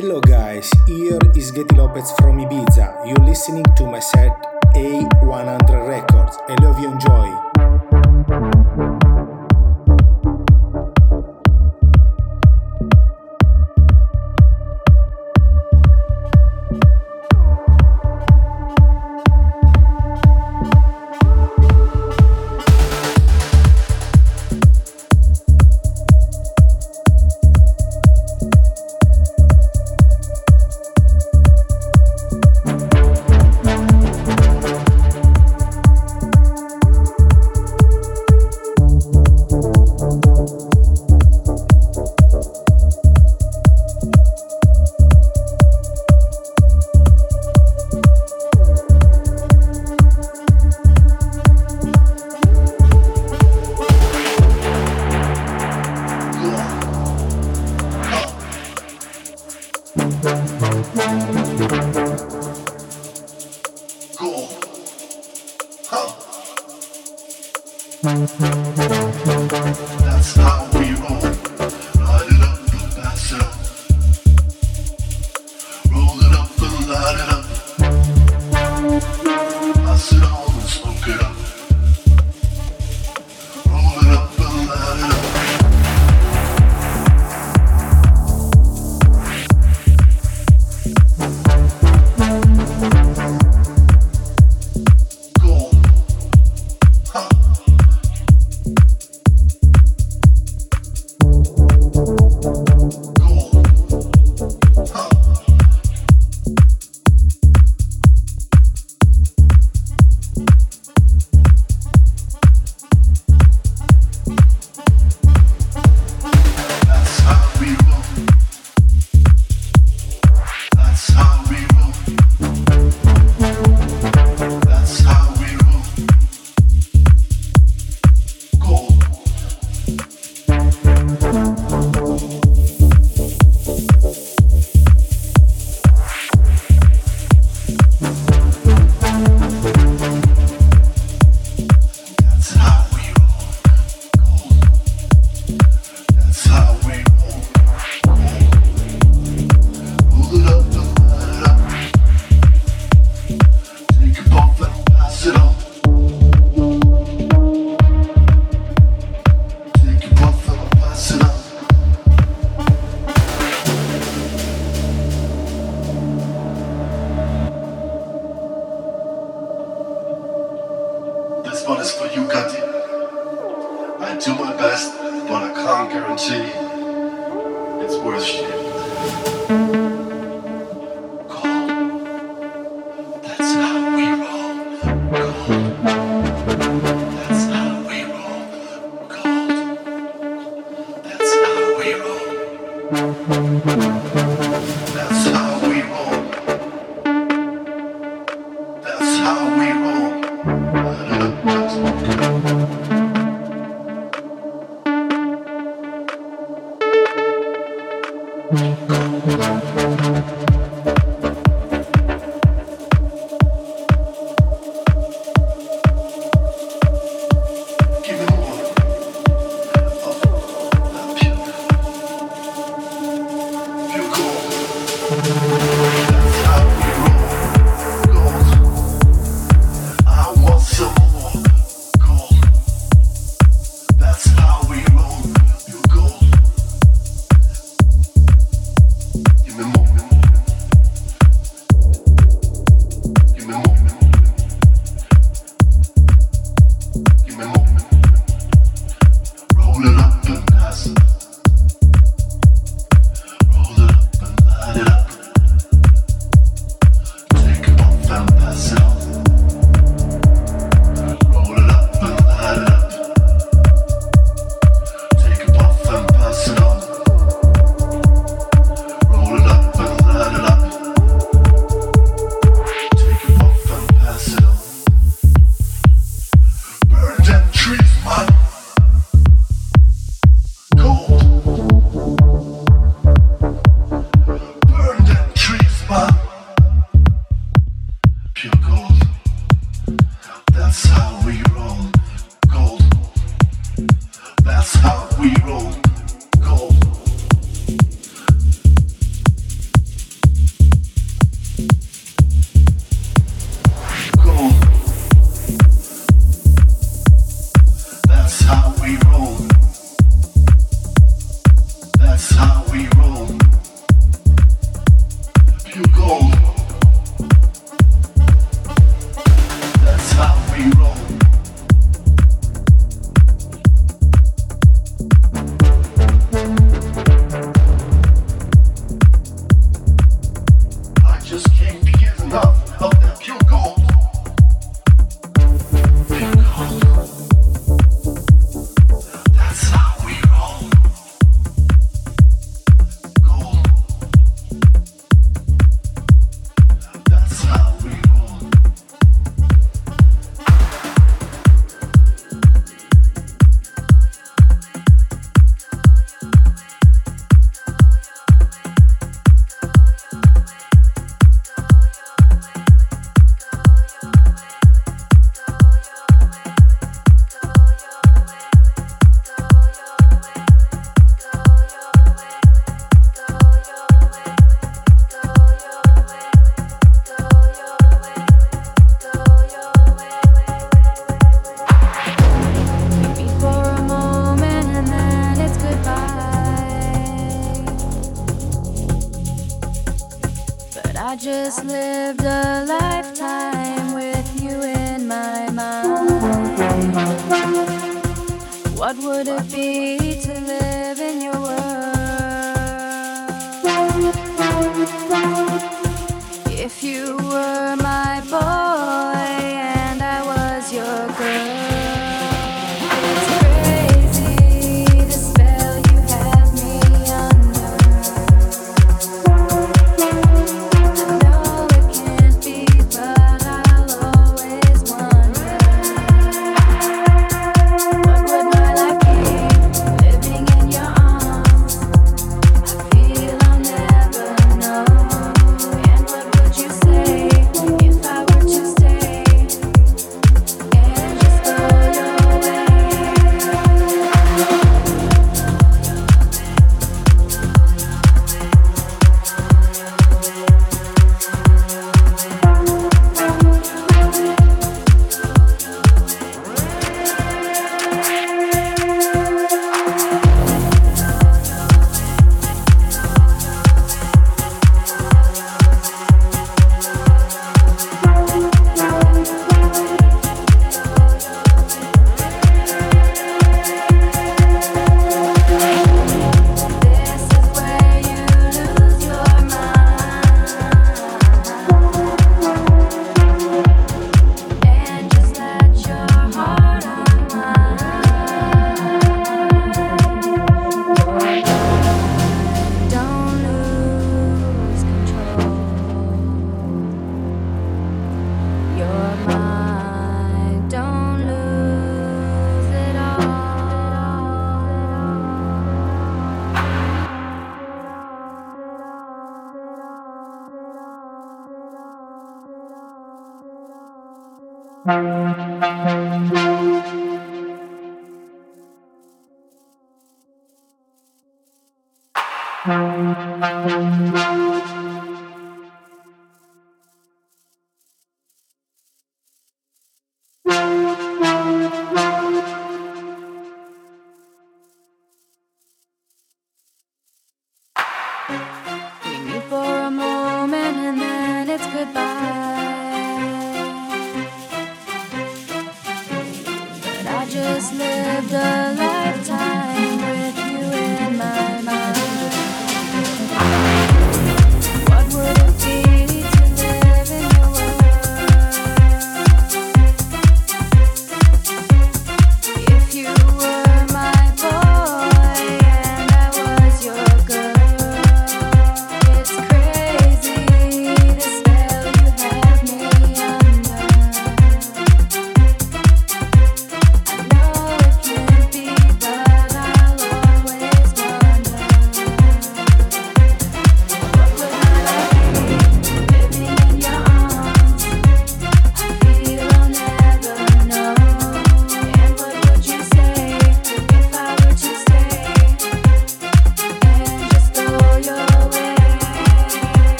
Hello guys, here is Gaty Lopez from Ibiza. You're listening to my set A100 Records. I love you, enjoy. you cool.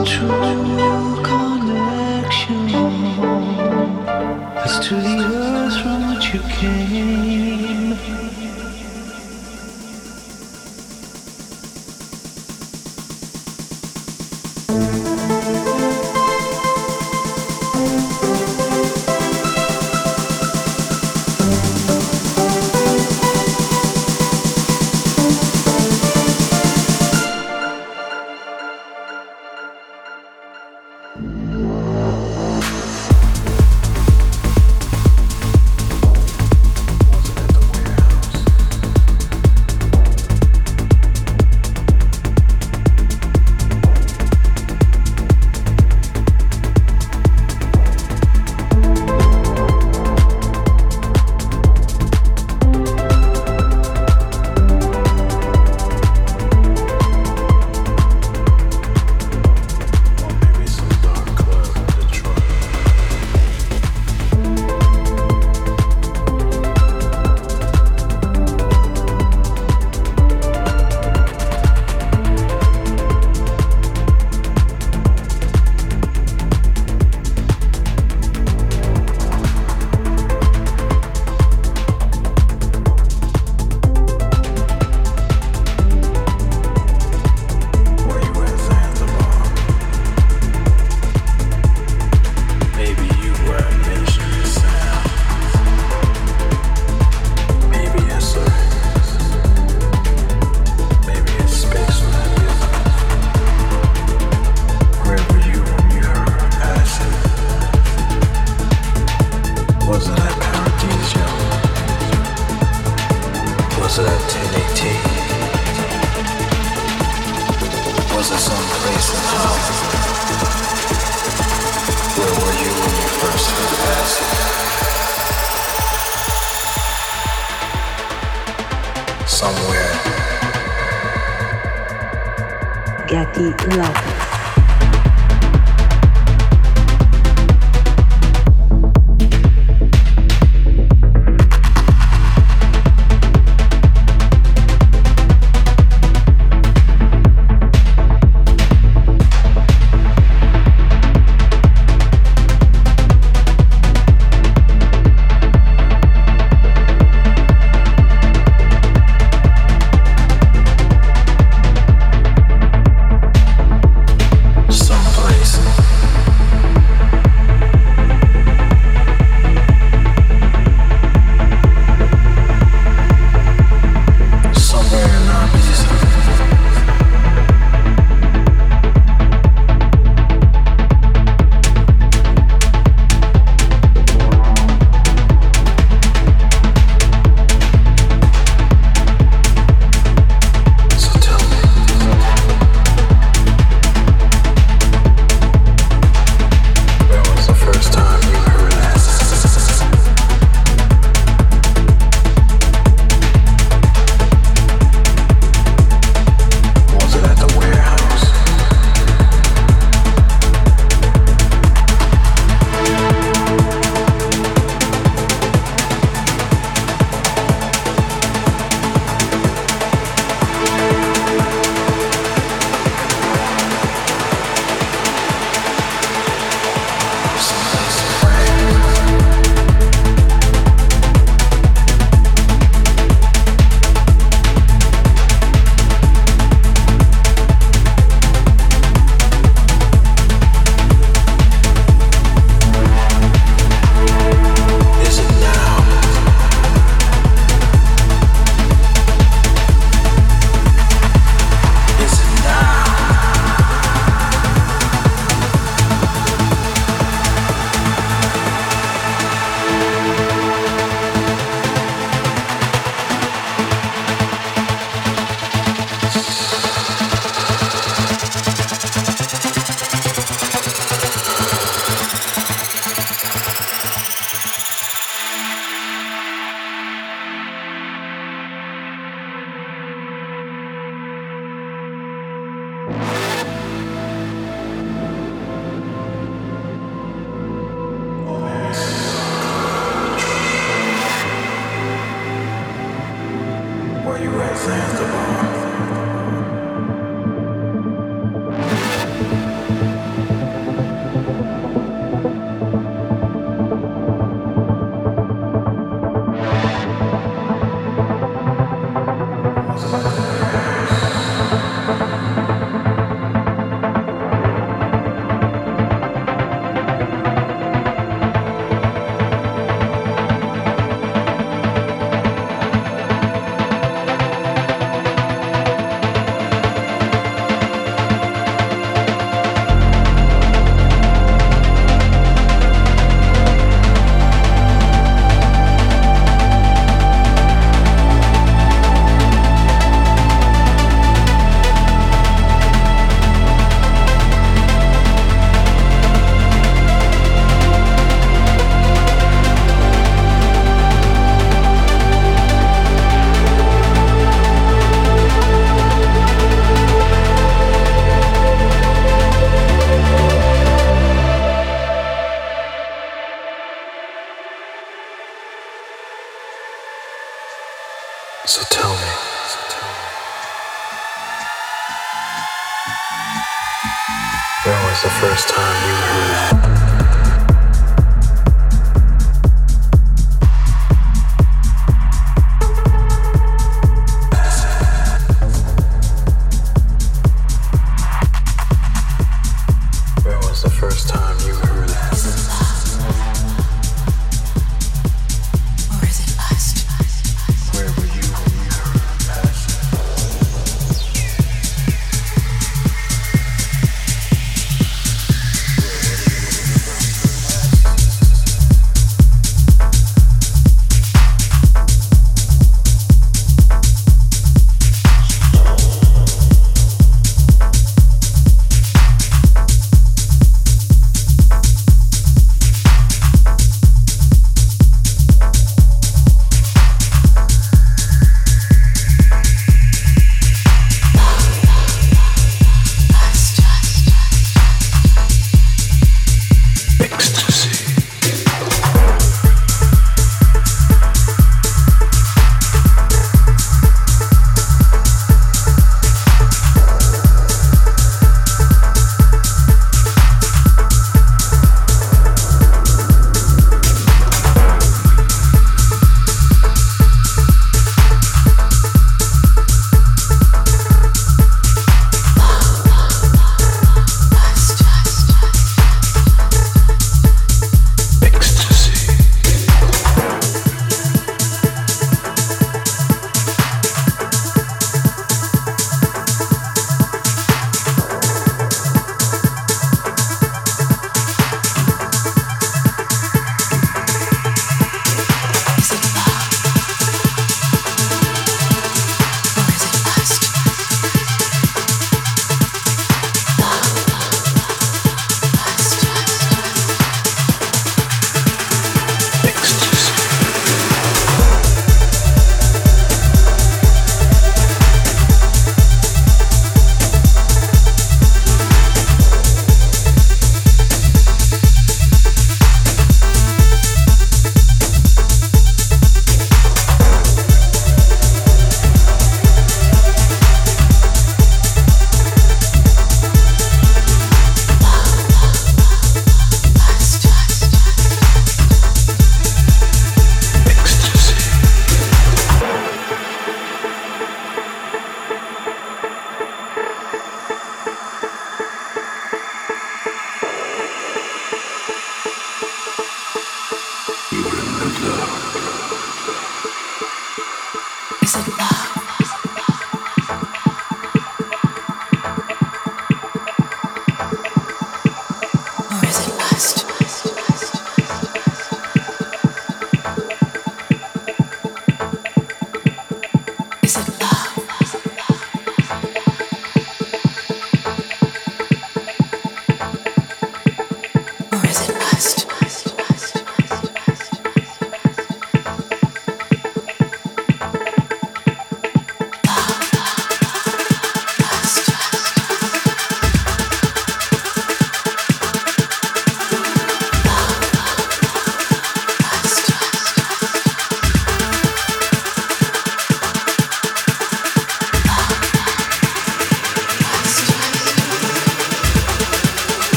추.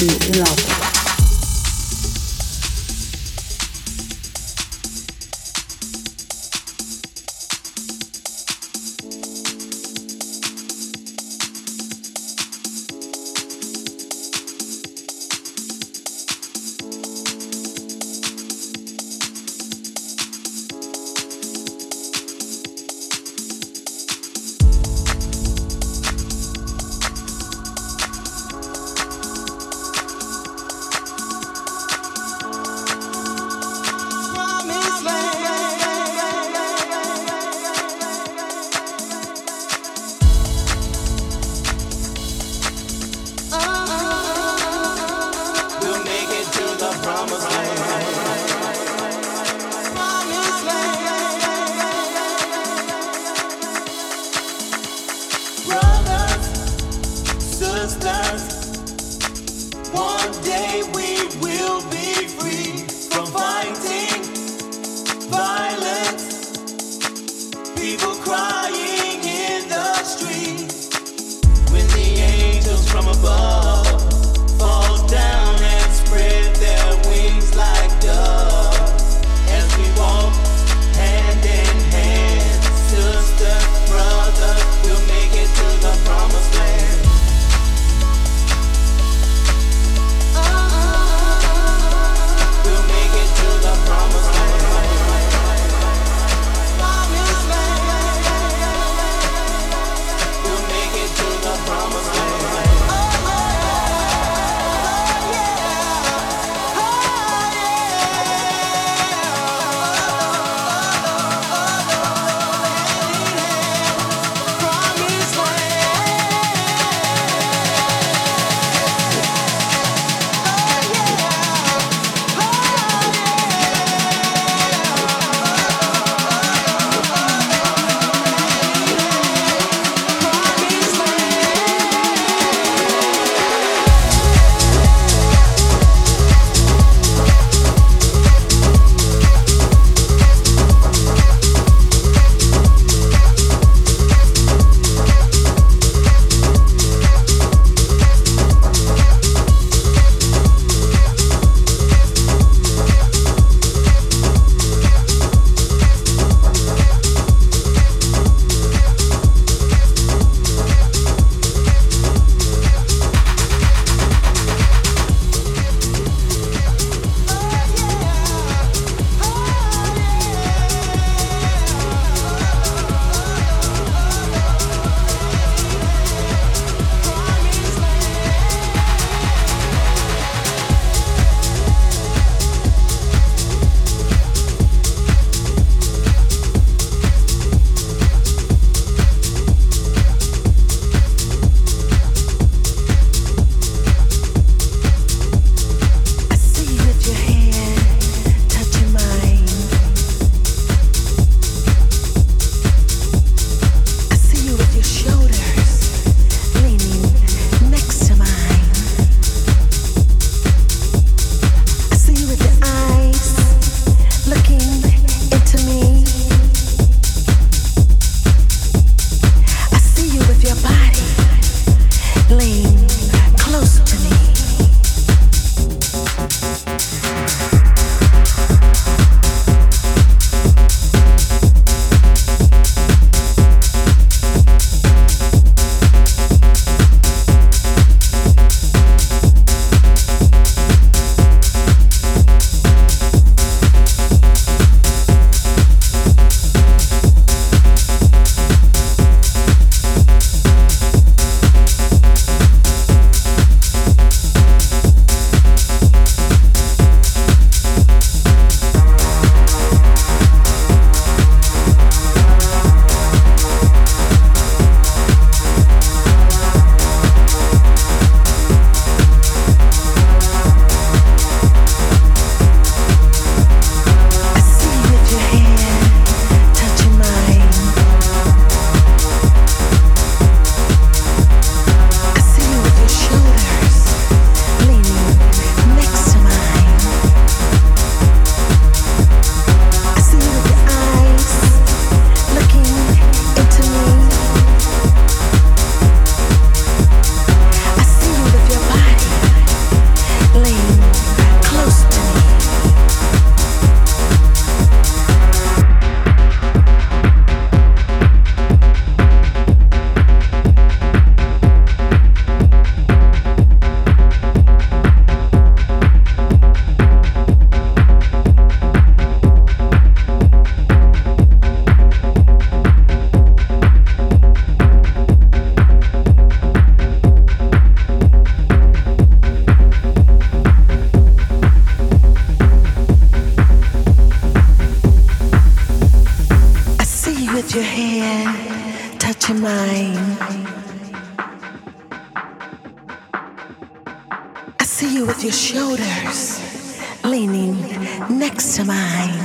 你的老婆。Shoulders leaning next to mine.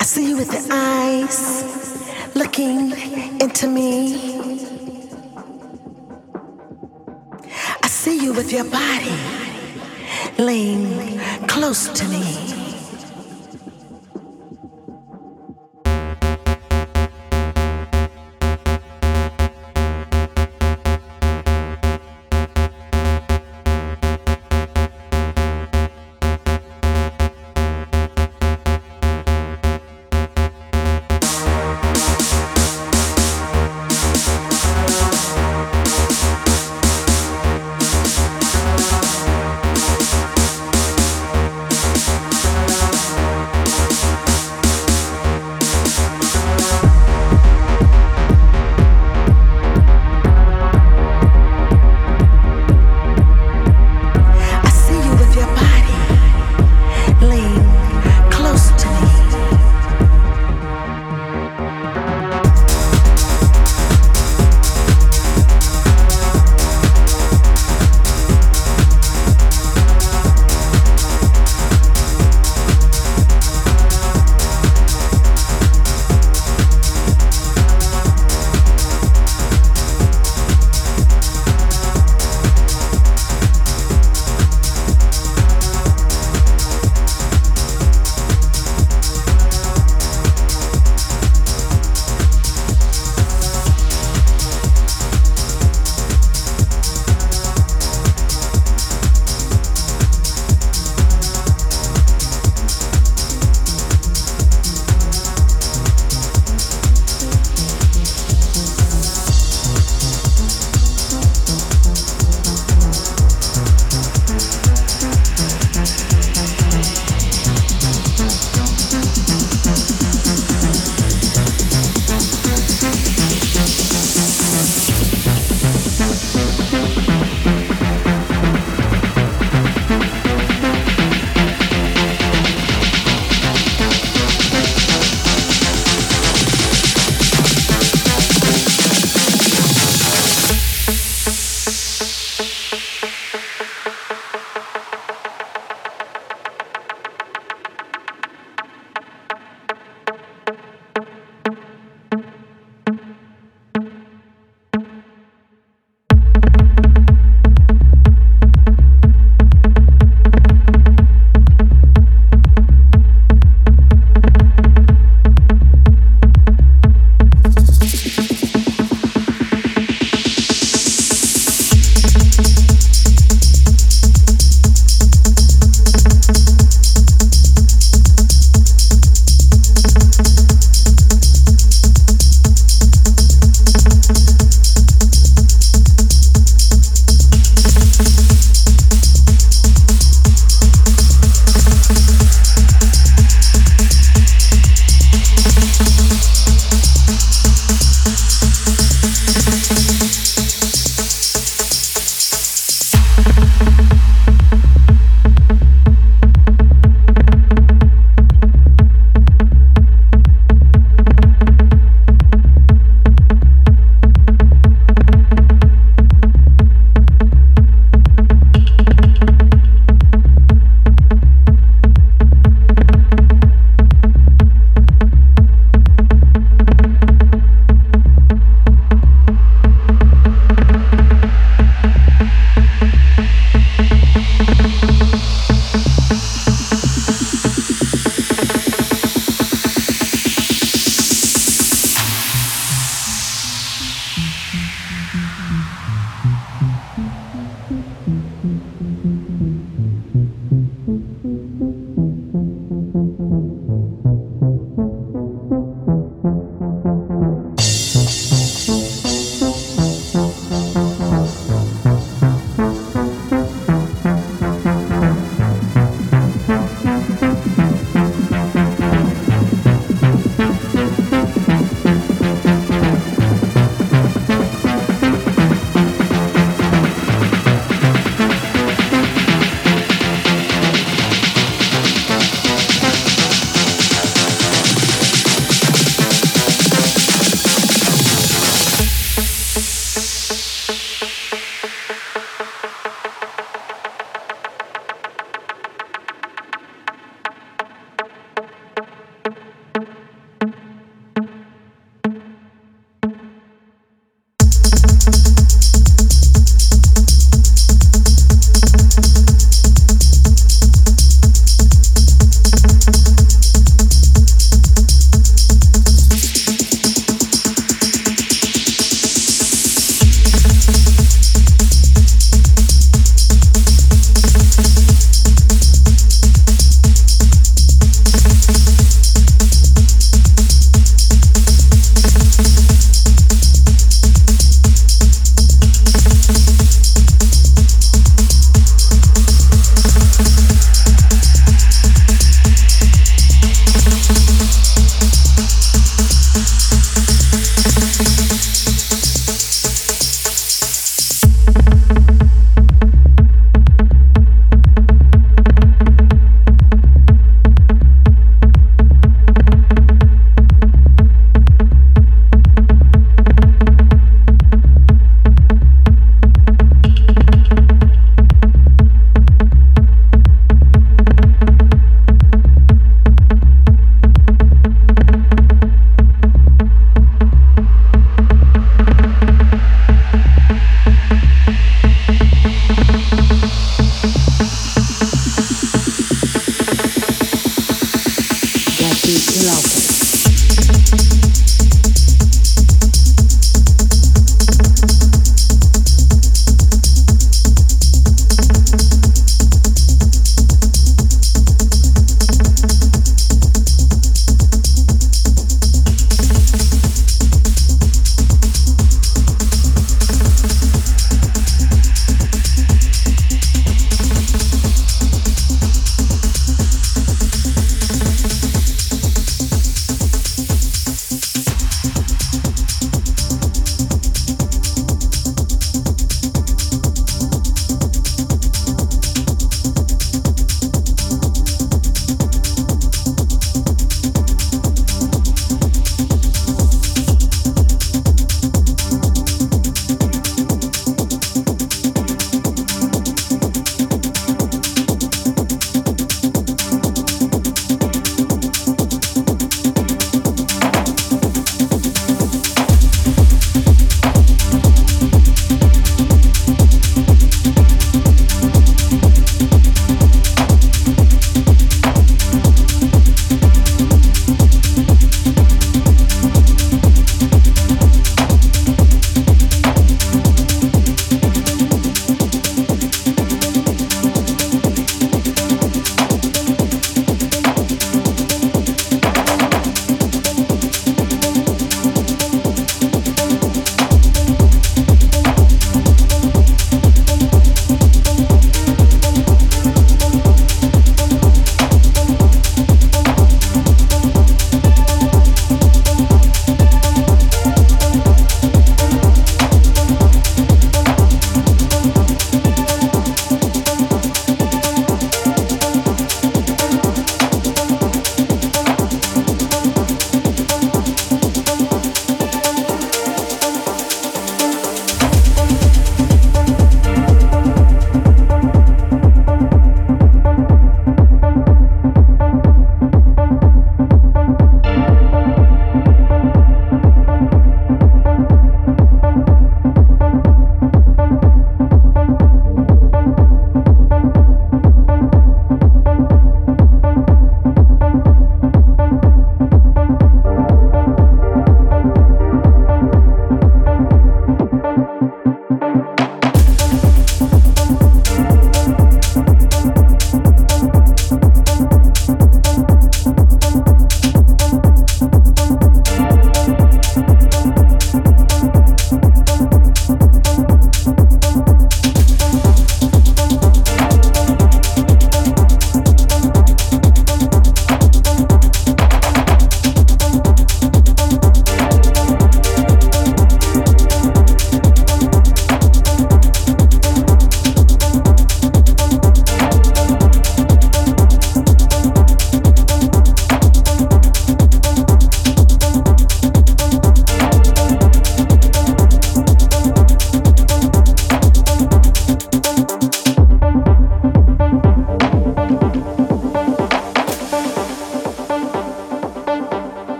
I see you with the eyes looking into me. I see you with your body laying close to me.